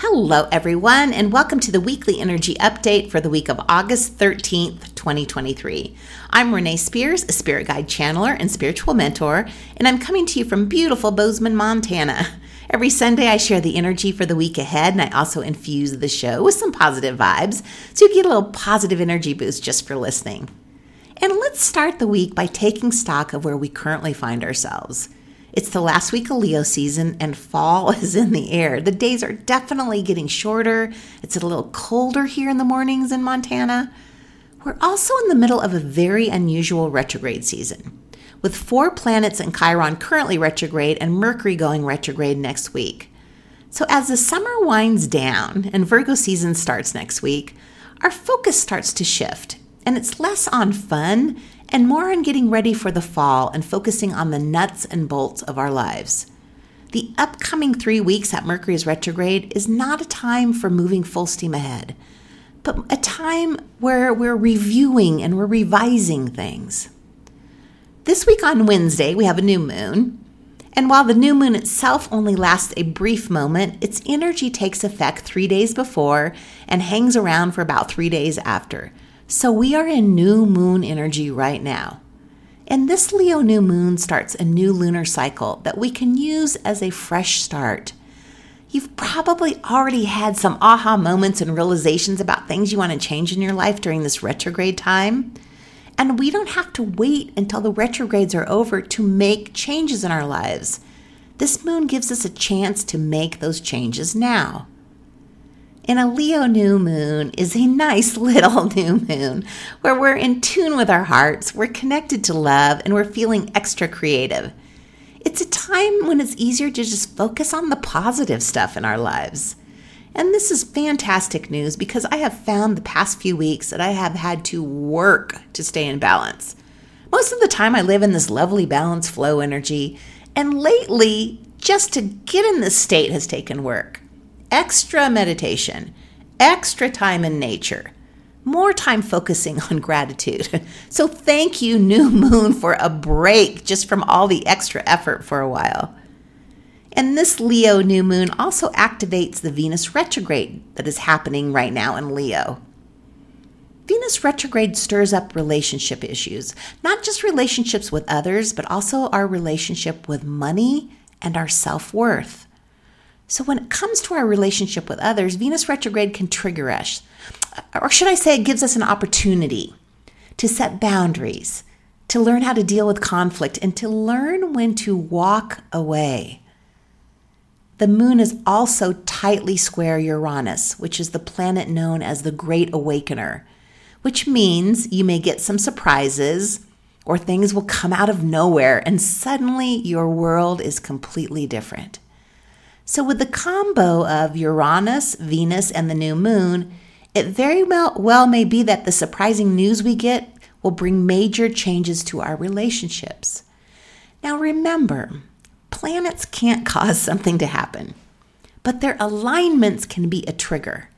Hello, everyone, and welcome to the weekly energy update for the week of August 13th, 2023. I'm Renee Spears, a spirit guide channeler and spiritual mentor, and I'm coming to you from beautiful Bozeman, Montana. Every Sunday, I share the energy for the week ahead, and I also infuse the show with some positive vibes so you get a little positive energy boost just for listening. And let's start the week by taking stock of where we currently find ourselves. It's the last week of Leo season and fall is in the air. The days are definitely getting shorter. It's a little colder here in the mornings in Montana. We're also in the middle of a very unusual retrograde season, with four planets in Chiron currently retrograde and Mercury going retrograde next week. So, as the summer winds down and Virgo season starts next week, our focus starts to shift, and it's less on fun and more on getting ready for the fall and focusing on the nuts and bolts of our lives. The upcoming three weeks at Mercury's retrograde is not a time for moving full steam ahead, but a time where we're reviewing and we're revising things. This week on Wednesday, we have a new moon. And while the new moon itself only lasts a brief moment, its energy takes effect three days before and hangs around for about three days after. So we are in new moon energy right now. And this Leo new moon starts a new lunar cycle that we can use as a fresh start. You've probably already had some aha moments and realizations about things you want to change in your life during this retrograde time. And we don't have to wait until the retrogrades are over to make changes in our lives. This moon gives us a chance to make those changes now. And a Leo new moon is a nice little new moon where we're in tune with our hearts, we're connected to love, and we're feeling extra creative. It's a time when it's easier to just focus on the positive stuff in our lives. And this is fantastic news because I have found the past few weeks that I have had to work to stay in balance. Most of the time, I live in this lovely balance flow energy, and lately, just to get in this state has taken work extra meditation, extra time in nature, more time focusing on gratitude. So, thank you, New Moon, for a break just from all the extra effort for a while. And this Leo new moon also activates the Venus retrograde that is happening right now in Leo. Venus retrograde stirs up relationship issues, not just relationships with others, but also our relationship with money and our self worth. So, when it comes to our relationship with others, Venus retrograde can trigger us. Uh, or should I say, it gives us an opportunity to set boundaries, to learn how to deal with conflict, and to learn when to walk away. The moon is also tightly square Uranus, which is the planet known as the Great Awakener, which means you may get some surprises or things will come out of nowhere and suddenly your world is completely different. So, with the combo of Uranus, Venus, and the new moon, it very well, may be that the surprising news we get will bring major changes to our relationships. Now, remember, planets can't cause something to happen, but their alignments can be a trigger.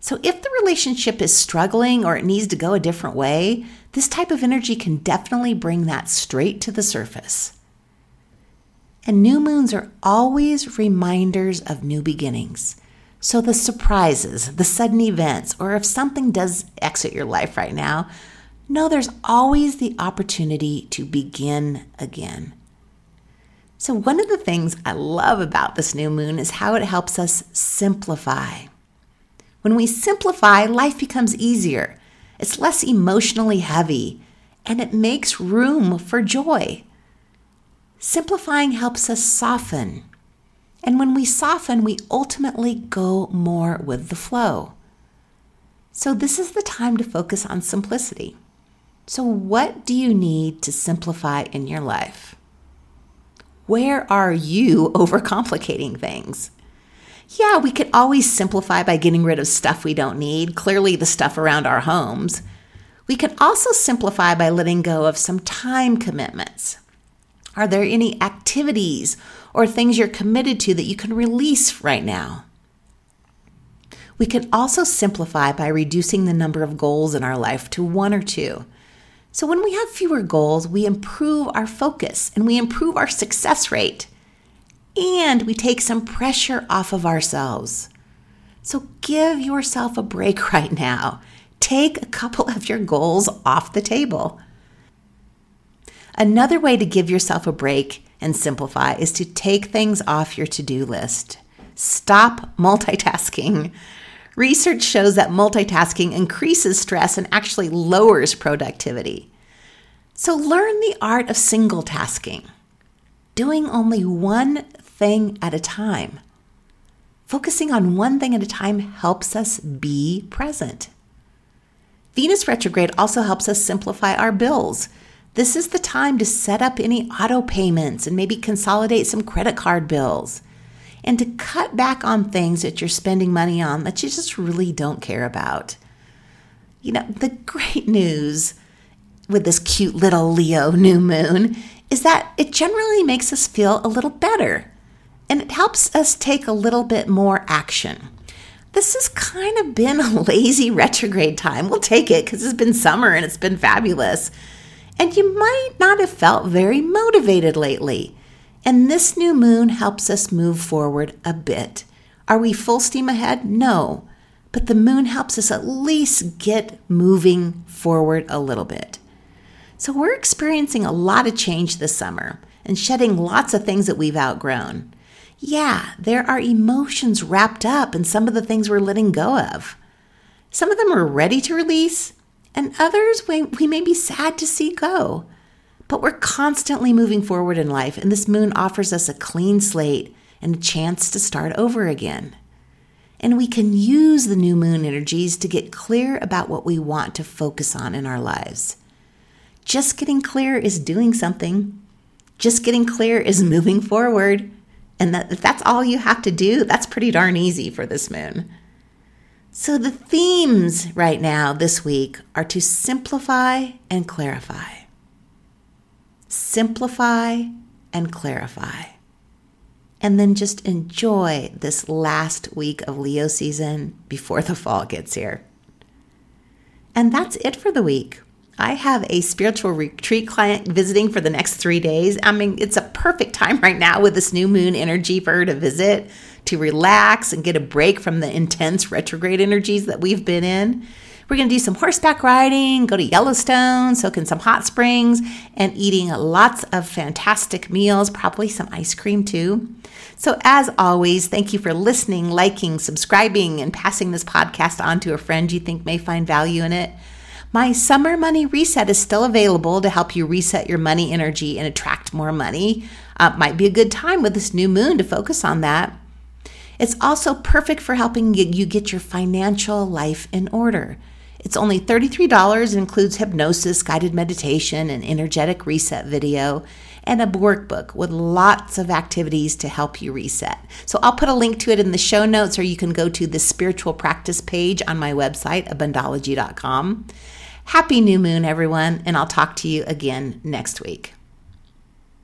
So, if the relationship is struggling or it needs to go a different way, this type of energy can definitely bring that straight to the surface. And new moons are always reminders of new beginnings. So the surprises, the sudden events, or if something does exit your life right now, know there's always the opportunity to begin again. So, one of the things I love about this new moon is how it helps us simplify. When we simplify, life becomes easier, it's less emotionally heavy, and it makes room for joy. Simplifying helps us soften. And when we soften, we ultimately go more with the flow. So, this is the time to focus on simplicity. So, what do you need to simplify in your life? Where are you overcomplicating things? Yeah, we could always simplify by getting rid of stuff we don't need, clearly, the stuff around our homes. We can also simplify by letting go of some time commitments. Are there any activities or things you're committed to that you can release right now? We can also simplify by reducing the number of goals in our life to one or two. So, when we have fewer goals, we improve our focus and we improve our success rate, and we take some pressure off of ourselves. So give yourself a break right now. Take a couple of your goals off the table. Another way to give yourself a break and simplify is to take things off your to do list. Stop multitasking. Research shows that multitasking increases stress and actually lowers productivity. So learn the art of single tasking, doing only one thing at a time. Focusing on one thing at a time helps us be present. Venus retrograde also helps us simplify our bills. This is the time to set up any auto payments and maybe consolidate some credit card bills and to cut back on things that you're spending money on that you just really don't care about. You know, the great news with this cute little Leo new moon is that it generally makes us feel a little better and it helps us take a little bit more action. This has kind of been a lazy retrograde time. We'll take it because it's been summer and it's been fabulous. And you might not have felt very motivated lately. And this new moon helps us move forward a bit. Are we full steam ahead? No. But the moon helps us at least get moving forward a little bit. So we're experiencing a lot of change this summer and shedding lots of things that we've outgrown. Yeah, there are emotions wrapped up in some of the things we're letting go of. Some of them are ready to release, and others we, we may be sad to see go. But we're constantly moving forward in life, and this moon offers us a clean slate and a chance to start over again. And we can use the new moon energies to get clear about what we want to focus on in our lives. Just getting clear is doing something. Just getting clear is moving forward. And that, if that's all you have to do, that's pretty darn easy for this moon. So, the themes right now this week are to simplify and clarify. Simplify and clarify. And then just enjoy this last week of Leo season before the fall gets here. And that's it for the week. I have a spiritual retreat client visiting for the next three days. I mean, it's a perfect time right now with this new moon energy for her to visit, to relax and get a break from the intense retrograde energies that we've been in. We're going to do some horseback riding, go to Yellowstone, soak in some hot springs, and eating lots of fantastic meals, probably some ice cream too. So, as always, thank you for listening, liking, subscribing, and passing this podcast on to a friend you think may find value in it. My summer money reset is still available to help you reset your money energy and attract more money. Uh, might be a good time with this new moon to focus on that. It's also perfect for helping you get your financial life in order. It's only $33 and includes hypnosis, guided meditation, an energetic reset video, and a workbook with lots of activities to help you reset. So I'll put a link to it in the show notes, or you can go to the spiritual practice page on my website, abundology.com. Happy new moon, everyone, and I'll talk to you again next week.